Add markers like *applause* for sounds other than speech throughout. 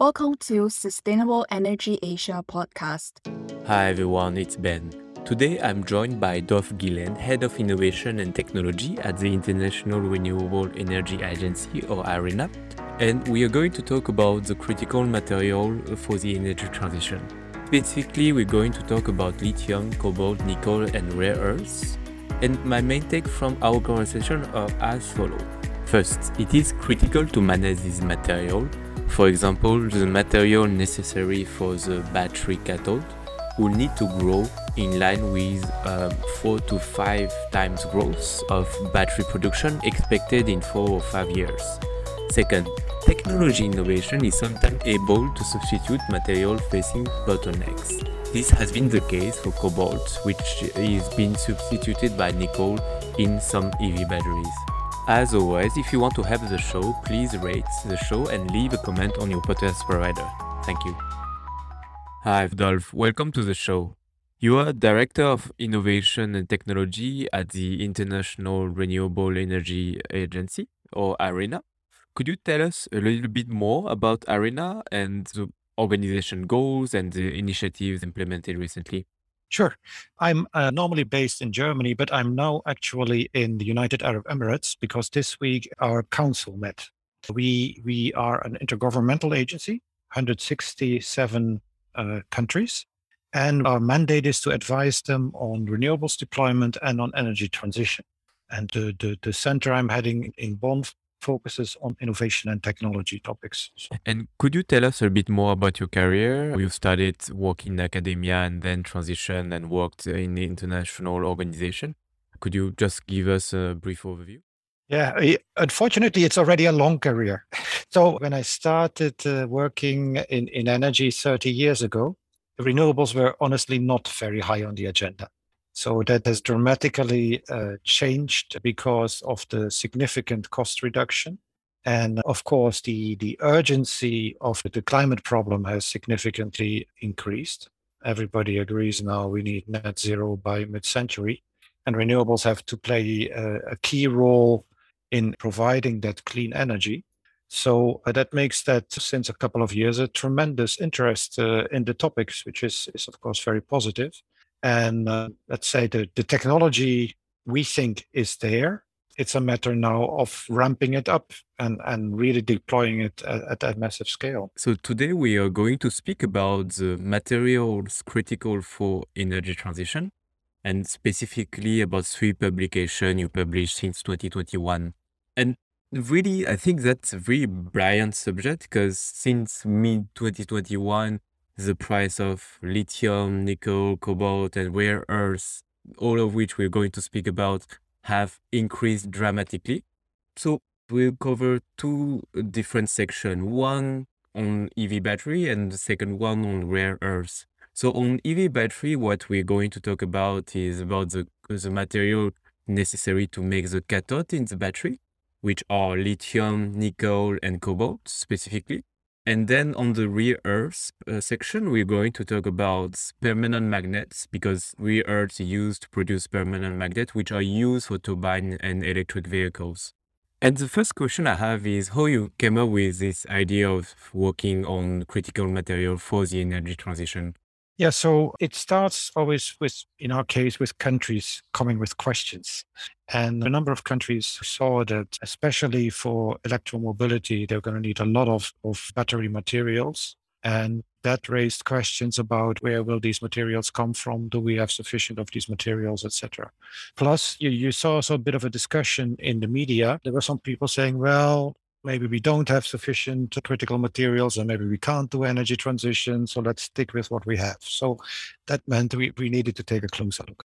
Welcome to Sustainable Energy Asia podcast. Hi everyone, it's Ben. Today I'm joined by Dolf Gielen, Head of Innovation and Technology at the International Renewable Energy Agency or IRENA, and we are going to talk about the critical material for the energy transition. Specifically, we're going to talk about lithium, cobalt, nickel, and rare earths. And my main take from our conversation are as follows. First, it is critical to manage this material for example, the material necessary for the battery cathode will need to grow in line with uh, 4 to 5 times growth of battery production expected in 4 or 5 years. Second, technology innovation is sometimes able to substitute material facing bottlenecks. This has been the case for cobalt, which is being substituted by nickel in some EV batteries. As always, if you want to help the show, please rate the show and leave a comment on your podcast provider. Thank you. Hi, Dolf. Welcome to the show. You are Director of Innovation and Technology at the International Renewable Energy Agency, or IRENA. Could you tell us a little bit more about IRENA and the organization goals and the initiatives implemented recently? Sure. I'm uh, normally based in Germany, but I'm now actually in the United Arab Emirates because this week our council met. We we are an intergovernmental agency, 167 uh, countries, and our mandate is to advise them on renewables deployment and on energy transition. And the, the, the center I'm heading in Bonn focuses on innovation and technology topics. And could you tell us a bit more about your career? You started working in academia and then transitioned and worked in the international organization. Could you just give us a brief overview? Yeah, unfortunately, it's already a long career. *laughs* So when I started uh, working in, in energy 30 years ago, renewables were honestly not very high on the agenda. So that has dramatically uh, changed because of the significant cost reduction. And of course, the, the urgency of the climate problem has significantly increased. Everybody agrees now we need net zero by mid century, and renewables have to play a, a, key role in providing that clean energy. So uh, that makes that since a couple of years a tremendous interest uh, in the topics, which is, is of course very positive. And uh, let's say the, the technology we think is there. It's a matter now of ramping it up and, and really deploying it at, at that massive scale. So today we are going to speak about the materials critical for energy transition and specifically about three publications you published since 2021. And really, I think that's a very brilliant subject because since mid 2021, the price of lithium, nickel, cobalt, and rare earths, all of which we're going to speak about, have increased dramatically. So we'll cover two different sections one on EV battery and the second one on rare earths. So on EV battery, what we're going to talk about is about the, the material necessary to make the cathode in the battery, which are lithium, nickel, and cobalt specifically. And then on the rare earths uh, section, we're going to talk about permanent magnets because rare earths used to produce permanent magnets, which are used for turbine and electric vehicles. And the first question I have is how you came up with this idea of working on critical material for the energy transition. Yeah, so it starts always with, in our case, with countries coming with questions. And a number of countries saw that, especially for electromobility, they're going to need a lot of, of battery materials. And that raised questions about where will these materials come from? Do we have sufficient of these materials, etc. Plus, you, you saw also a bit of a discussion in the media. There were some people saying, well, maybe we don't have sufficient critical materials and maybe we can't do energy transition. So let's stick with what we have. So that meant we, we needed to take a closer look.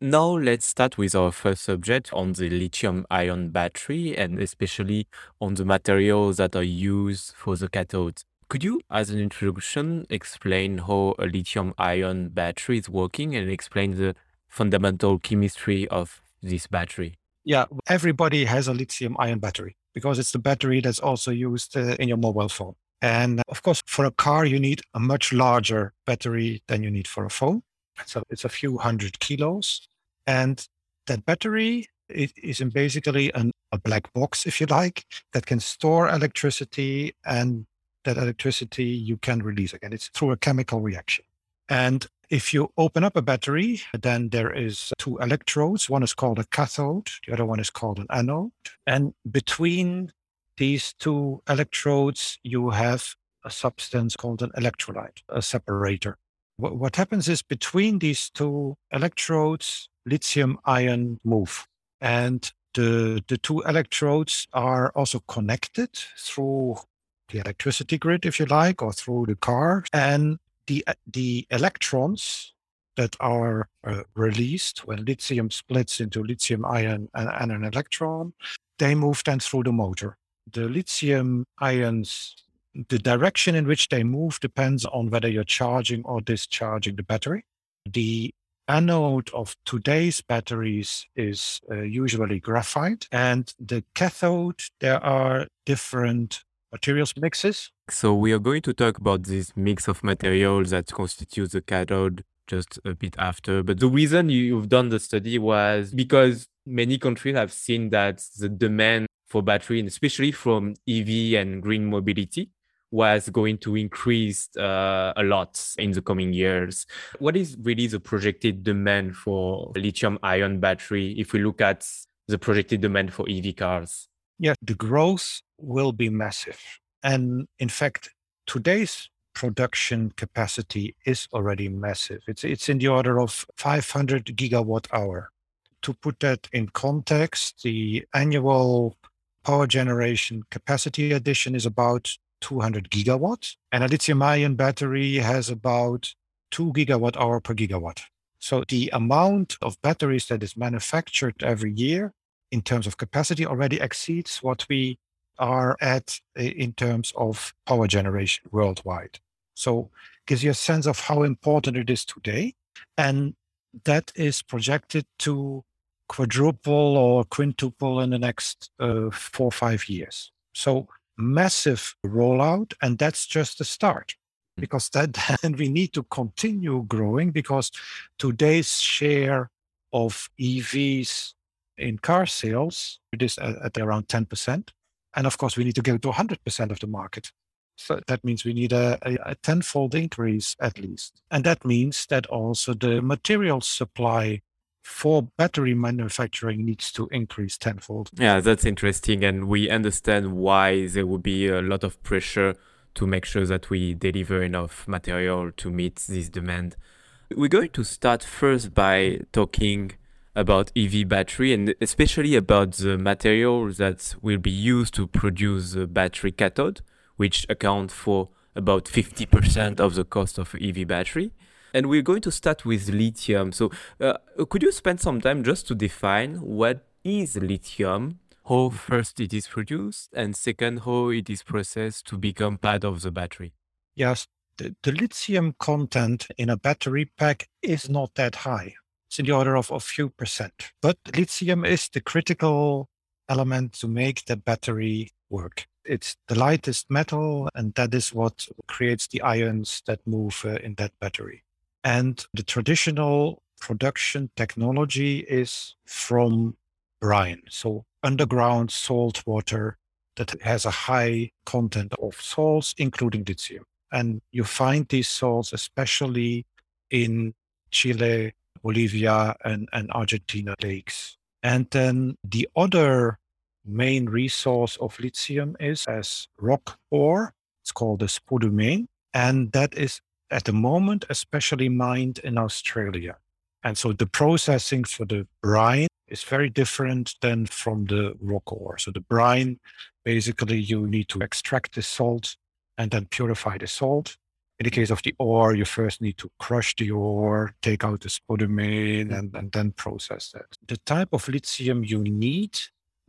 Now let's start with our first subject on the lithium ion battery and especially on the materials that are used for the cathode. Could you, as an introduction, explain how a lithium ion battery is working and explain the fundamental chemistry of this battery? Yeah, everybody has a lithium ion battery because it's the battery that's also used uh, in your mobile phone. And of course, for a car, you need a much larger battery than you need for a phone. So it's a few hundred kilos. And that battery is in basically an, a black box, if you like, that can store electricity and that electricity you can release again. It's through a chemical reaction. And if you open up a battery, then there is uh, two electrodes. One is called a cathode, the other one is called an anode. And between these two electrodes, you have a substance called an electrolyte, a separator. What, what happens is between these two electrodes, lithium ion move. And the, the two electrodes are also connected through the electricity grid, if you like, or through the car. And the, the electrons that are uh, released when lithium splits into lithium ion and, and, an electron, they move then through the motor. The lithium ions, the direction in which they move depends on whether you're charging or discharging the battery. The anode of today's batteries is uh, usually graphite, and the cathode, there are different materials mixes. So we are going to talk about this mix of materials that constitutes the cathode just a bit after. But the reason you've done the study was because many countries have seen that the demand for battery, and especially from EV and green mobility, was going to increase uh, a lot in the coming years. What is really the projected demand for lithium ion battery if we look at the projected demand for EV cars? Yeah, the growth will be massive. And in fact, today's production capacity is already massive. It's, it's in the order of 500 gigawatt hour. To put that in context, the annual power generation capacity addition is about 200 gigawatts, and a lithium ion battery has about 2 gigawatt hour per gigawatt. So the amount of batteries that is manufactured every year in terms of capacity already exceeds what we are at in terms of power generation worldwide. So gives you a sense of how important it is today. And that is projected to quadruple or quintuple in the next uh, four or five years. So massive rollout, and that's just the start. Hmm. Because that *laughs* and we need to continue growing because today's share of EVs in car sales it is at, at around 10%. And of course, we need to get to 100% of the market. So that means we need a, a, a, tenfold increase at least. And that means that also the material supply for battery manufacturing needs to increase tenfold. Yeah, that's interesting. And we understand why there will be a lot of pressure to make sure that we deliver enough material to meet this demand. We're going to start first by talking about EV battery and especially about the materials that will be used to produce the battery cathode, which account for about 50% of the cost of EV battery. And we're going to start with lithium. So, uh, could you spend some time just to define what is lithium, how first it is produced, and second, how it is processed to become part of the battery? Yes, the, the lithium content in a battery pack is not that high. It's in the order of a few percent. But lithium is the critical element to make the battery work. It's the lightest metal, and that is what creates the ions that move uh, in that battery. And the traditional production technology is from brine, so underground salt water that has a high content of salts, including lithium. And you find these salts especially in Chile, Bolivia, and, and Argentina lakes. And then the other main resource of lithium is as rock ore. It's called the spodumene. And that is at the moment, especially mined in Australia. And so the processing for the brine is very different than from the rock ore. So the brine, basically, you need to extract the salt and then purify the salt. In the case of the ore, you first need to crush the ore, take out the spodumene, and, and then process that. The type of lithium you need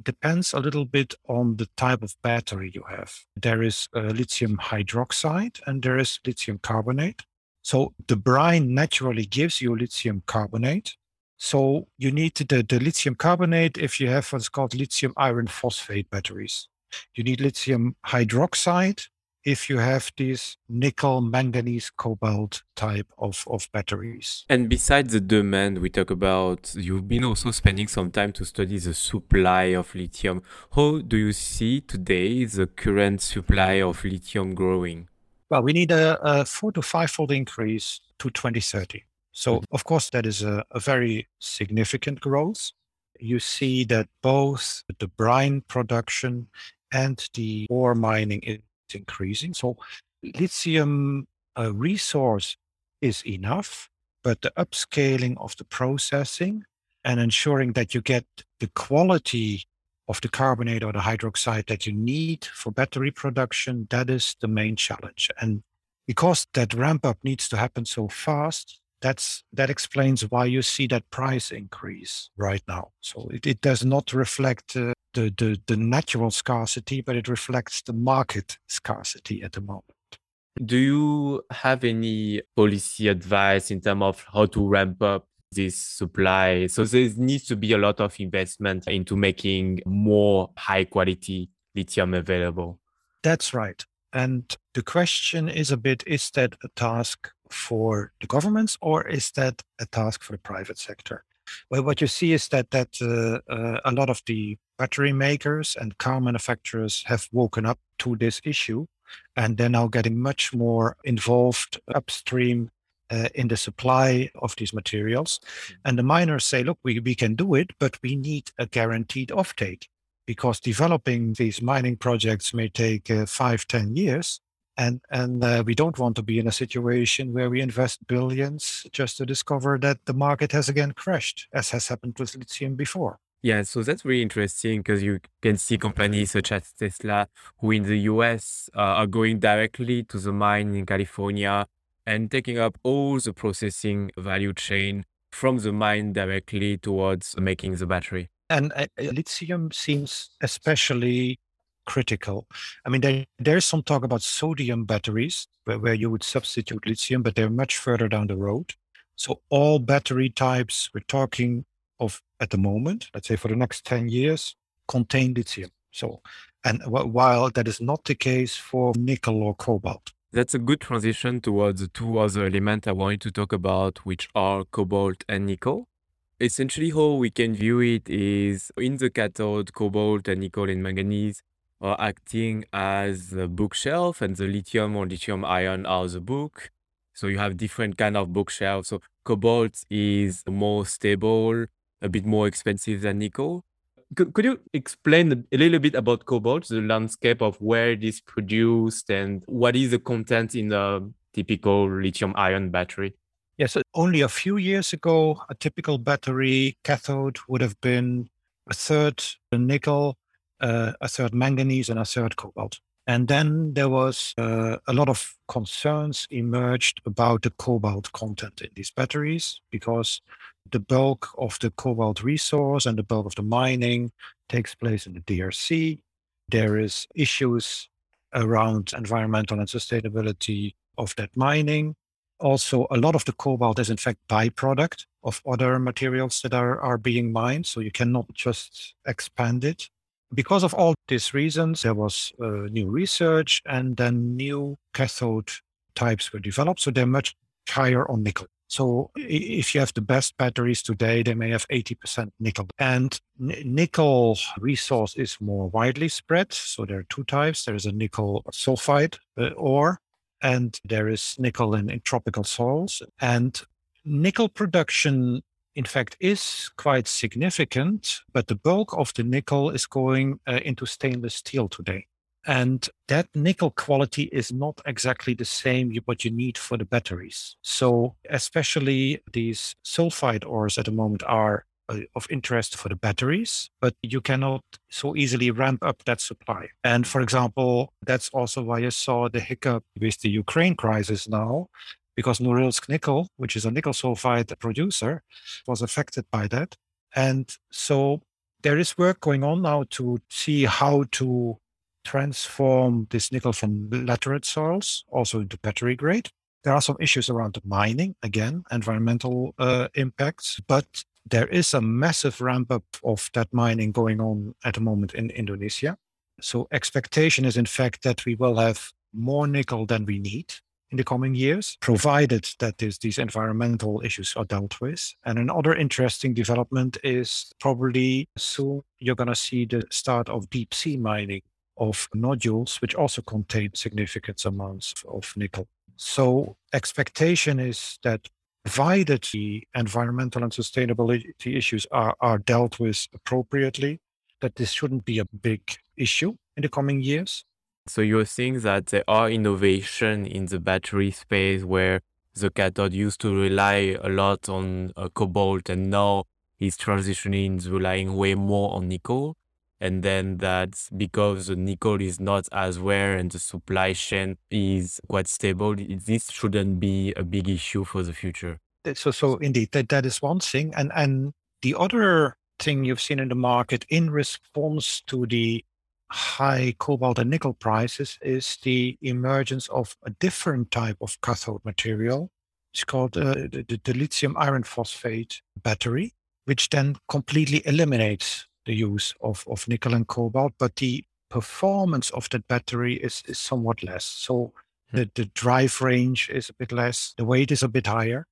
depends a little bit on the type of battery you have. There is uh, lithium hydroxide and there is lithium carbonate. So the brine naturally gives you lithium carbonate. So you need the, the lithium carbonate if you have what's called lithium iron phosphate batteries. You need lithium hydroxide if you have these nickel, manganese, cobalt type of, of batteries. And besides the demand, we talk about you've been also spending some time to study the supply of lithium. How do you see today the current supply of lithium growing? Well, we need a, a four to five fold increase to 2030. So, mm-hmm. of course, that is a, a very significant growth. You see that both the brine production and the ore mining is increasing. So, lithium uh, resource is enough, but the upscaling of the processing and ensuring that you get the quality of the carbonate or the hydroxide that you need for battery production, that is the main challenge. And because that ramp up needs to happen so fast, that's that explains why you see that price increase right now. So it, it does not reflect uh, the, the the natural scarcity, but it reflects the market scarcity at the moment. Do you have any policy advice in terms of how to ramp up this supply? So there needs to be a lot of investment into making more high quality lithium available. That's right. And the question is a bit is that a task for the governments or is that a task for the private sector? Well, what you see is that that uh, uh, a lot of the battery makers and car manufacturers have woken up to this issue, and they're now getting much more involved upstream uh, in the supply of these materials. Mm-hmm. And the miners say, look, we, we can do it, but we need a guaranteed offtake because developing these mining projects may take uh, five, ten years. And, and uh, we don't want to be in a situation where we invest billions just to discover that the market has again crashed, as has happened with lithium before. Yeah, so that's really interesting because you can see companies such as Tesla, who in the US uh, are going directly to the mine in California and taking up all the processing value chain from the mine directly towards making the battery. And uh, lithium seems especially critical. I mean, there, there's some talk about sodium batteries where, where you would substitute lithium, but they're much further down the road. So, all battery types we're talking of at the moment, let's say for the next 10 years, contain lithium. So, and while that is not the case for nickel or cobalt. That's a good transition towards the two other elements I wanted to talk about, which are cobalt and nickel. Essentially, how we can view it is in the cathode, cobalt and nickel and manganese are acting as the bookshelf, and the lithium or lithium ion are the book. So you have different kind of bookshelves. So cobalt is more stable, a bit more expensive than nickel. Could, could you explain a little bit about cobalt, the landscape of where it is produced, and what is the content in a typical lithium ion battery? Yes, uh, only a few years ago, a typical battery cathode would have been a third nickel, uh, a third manganese, and a third cobalt. And then there was uh, a lot of concerns emerged about the cobalt content in these batteries because the bulk of the cobalt resource and the bulk of the mining takes place in the DRC. There is issues around environmental and sustainability of that mining also a lot of the cobalt is in fact byproduct of other materials that are, are being mined so you cannot just expand it because of all these reasons there was uh, new research and then new cathode types were developed so they're much higher on nickel. So if you have the best batteries today they may have 80% nickel. And nickel resource is more widely spread so there are two types. There is a nickel sulfide uh, ore and there is nickel in, in tropical soils. And nickel production, in fact, is quite significant, but the bulk of the nickel is going uh, into stainless steel today. And that nickel quality is not exactly the same what you need for the batteries. So, especially these sulfide ores at the moment are uh, of interest for the batteries, but you cannot so easily ramp up that supply. And for example, that's also why you saw the hiccup with the Ukraine crisis now, because Norilsk Nickel, which is a nickel sulfide producer, was affected by that. And so there is work going on now to see how to transform this nickel from laterite soils also into battery grade. There are some issues around the mining, again, environmental uh, impacts, but there is a massive ramp up of that mining going on at the moment in Indonesia. So expectation is in fact that we will have more nickel than we need in the coming years, provided that this, these environmental issues are dealt with. And another interesting development is probably soon you're going to see the start of deep sea mining of nodules, which also contain significant amounts of nickel. So expectation is that provided the environmental and sustainability issues are, are dealt with appropriately, that this shouldn't be a big issue in the coming years. So you're seeing that there are innovation in the battery space where the cathode used to rely a lot on uh, cobalt and now is transitioning to relying way more on nickel. And then that's because the nickel is not as rare and the supply chain is quite stable. This shouldn't be a big issue for the future. So, so indeed, that, that is one thing. And, and the other thing you've seen in the market in response to the high cobalt and nickel prices is the emergence of a different type of cathode material. It's called uh, the, the, lithium iron phosphate battery, which then completely eliminates the use of, of nickel and cobalt, but the performance of that battery is, is somewhat less. So hmm. the, the drive range is a bit less, the weight is a bit higher.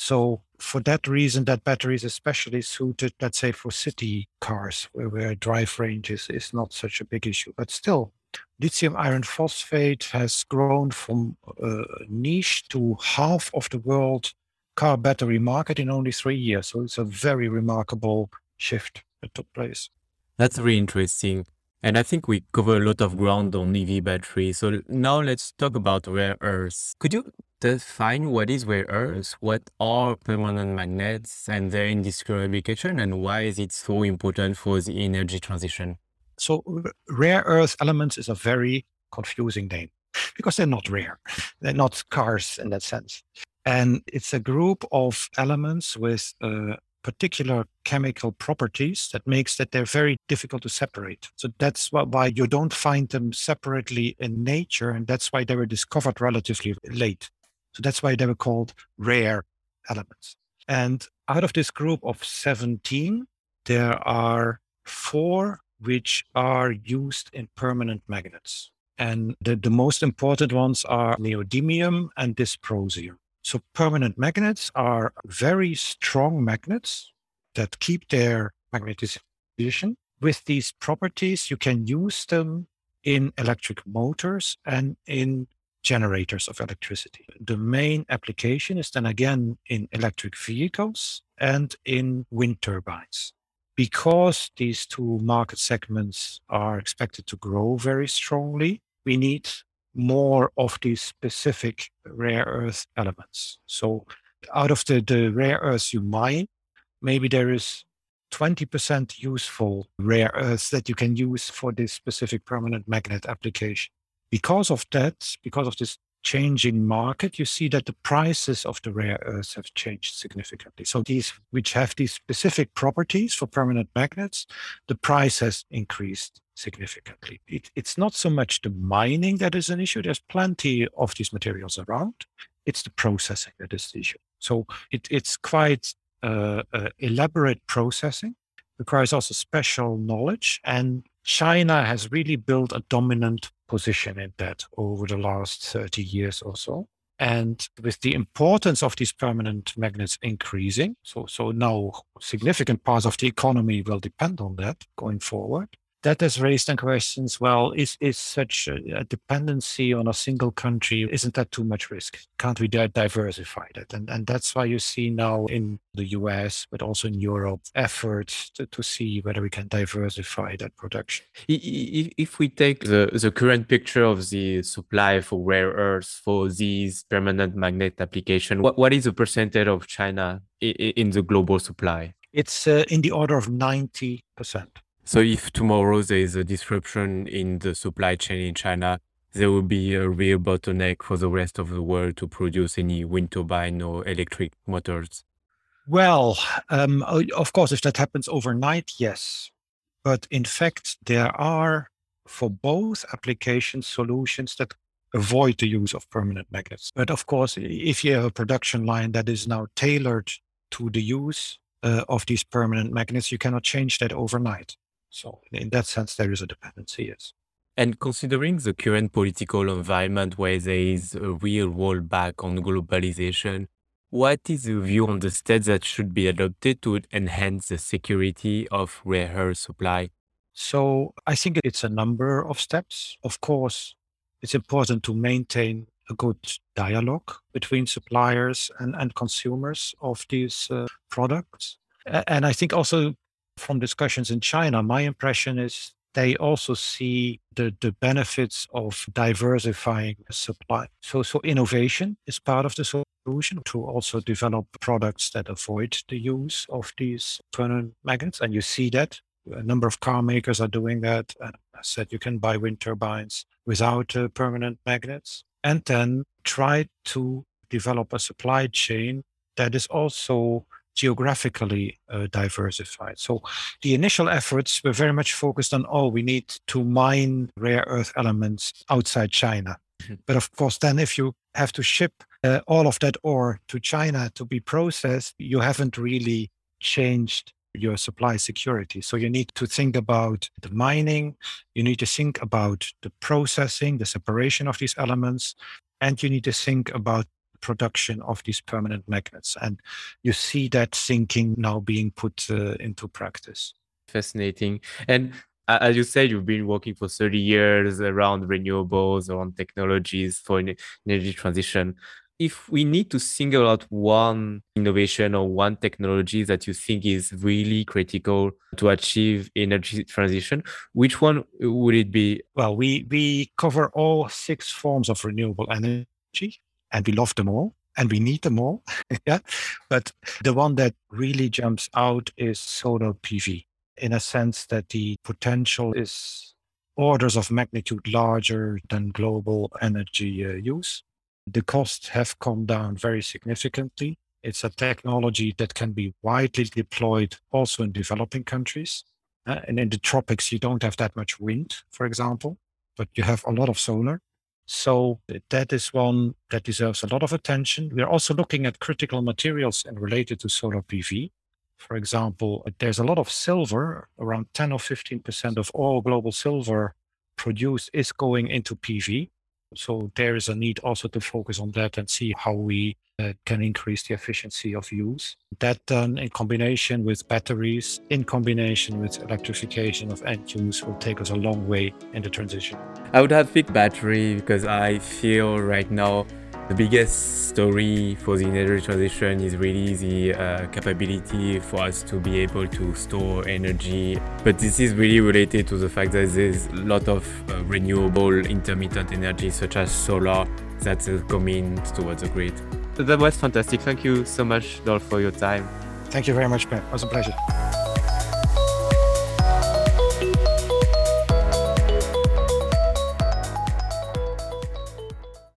So for that reason, that battery is especially suited, let's say, for city cars where, where drive range is, is not such a big issue. But still, lithium iron phosphate has grown from a niche to half of the world car battery market in only three years. So it's a very remarkable shift that took place. That's very interesting. And I think we cover a lot of ground on EV battery. So now let's talk about rare earths. Could you define what is rare earths? What are permanent magnets and their industrial application? And why is it so important for the energy transition? So rare earth elements is a very confusing name because they're not rare. *laughs* They're not cars in that sense. And it's a group of elements with uh, particular chemical properties that makes that they're very difficult to separate. So that's why you don't find them separately in nature, and that's why they were discovered relatively late. So that's why they were called rare elements. And out of this group of 17, there are four which are used in permanent magnets. And the, the most important ones are neodymium and dysprosium. So permanent magnets are very strong magnets that keep their magnetization. With these properties, you can use them in electric motors and in generators of electricity. The main application is then again in electric vehicles and in wind turbines. Because these two market segments are expected to grow very strongly, we need more of these specific rare earth elements. So out of the, the rare earths you mine, maybe there is 20% useful rare earths that you can use for this specific permanent magnet application. Because of that, because of this changing market, you see that the prices of the rare earths have changed significantly. So these which have these specific properties for permanent magnets, the price has increased significantly. It, it's not so much the mining that is an issue. There's plenty of these materials around. It's the processing that is the issue. So it, it's quite uh, uh, elaborate processing, requires also special knowledge. And China has really built a dominant position in that over the last 30 years or so. And with the importance of these permanent magnets increasing, so, so now significant parts of the economy will depend on that going forward, that has raised some questions. Well, is is such a, dependency on a single country? Isn't that too much risk? Can't we diversify that? And and that's why you see now in the U.S. but also in Europe efforts to, to see whether we can diversify that production. If we take the the current picture of the supply for rare earths for these permanent magnet application, what what is the percentage of China in the global supply? It's uh, in the order of ninety percent. So if tomorrow there is a disruption in the supply chain in China, there will be a real bottleneck for the rest of the world to produce any wind turbine or electric motors. Well, um, of course, if that happens overnight, yes. But in fact, there are for both application solutions that avoid the use of permanent magnets. But of course, if you have a production line that is now tailored to the use uh, of these permanent magnets, you cannot change that overnight. So in that sense, there is a dependency, yes. And considering the current political environment where there is a real rollback on globalization, what is your view on the steps that should be adopted to enhance the security of rare earth supply? So I think it's a number of steps. Of course, it's important to maintain a good dialogue between suppliers and, and consumers of these uh, products. And I think also from discussions in China, my impression is they also see the, the benefits of diversifying supply. So, so innovation is part of the solution to also develop products that avoid the use of these permanent magnets. And you see that a number of car makers are doing that. And I said you can buy wind turbines without uh, permanent magnets. And then try to develop a supply chain that is also geographically uh, diversified. So the initial efforts were very much focused on, oh, we need to mine rare earth elements outside China. Mm-hmm. But of course, then if you have to ship uh, all of that ore to China to be processed, you haven't really changed your supply security. So you need to think about the mining, you need to think about the processing, the separation of these elements, and you need to think about production of these permanent magnets. And you see that thinking now being put uh, into practice. Fascinating. And as you said, you've been working for 30 years around renewables, around technologies for energy transition. If we need to single out one innovation or one technology that you think is really critical to achieve energy transition, which one would it be? Well, we, we cover all six forms of renewable energy and we love them all and we need them all. *laughs* yeah. But the one that really jumps out is solar PV in a sense that the potential is orders of magnitude larger than global energy uh, use. The costs have come down very significantly. It's a technology that can be widely deployed also in developing countries. Uh, and in the tropics, you don't have that much wind, for example, but you have a lot of solar. So that is one that deserves a lot of attention. We're also looking at critical materials and related to solar PV. For example, uh, there's a lot of silver, around 10 or 15% of all global silver produced is going into PV. So there is a need also to focus on that and see how we uh, can increase the efficiency of use. That done in combination with batteries, in combination with electrification of end use, will take us a long way in the transition. I would have picked battery because I feel right now the biggest story for the energy transition is really the uh, capability for us to be able to store energy. But this is really related to the fact that there's a lot of uh, renewable intermittent energy, such as solar, that's coming towards the grid. That was fantastic. Thank you so much, Dolf, for your time. Thank you very much, Ben. It was a pleasure.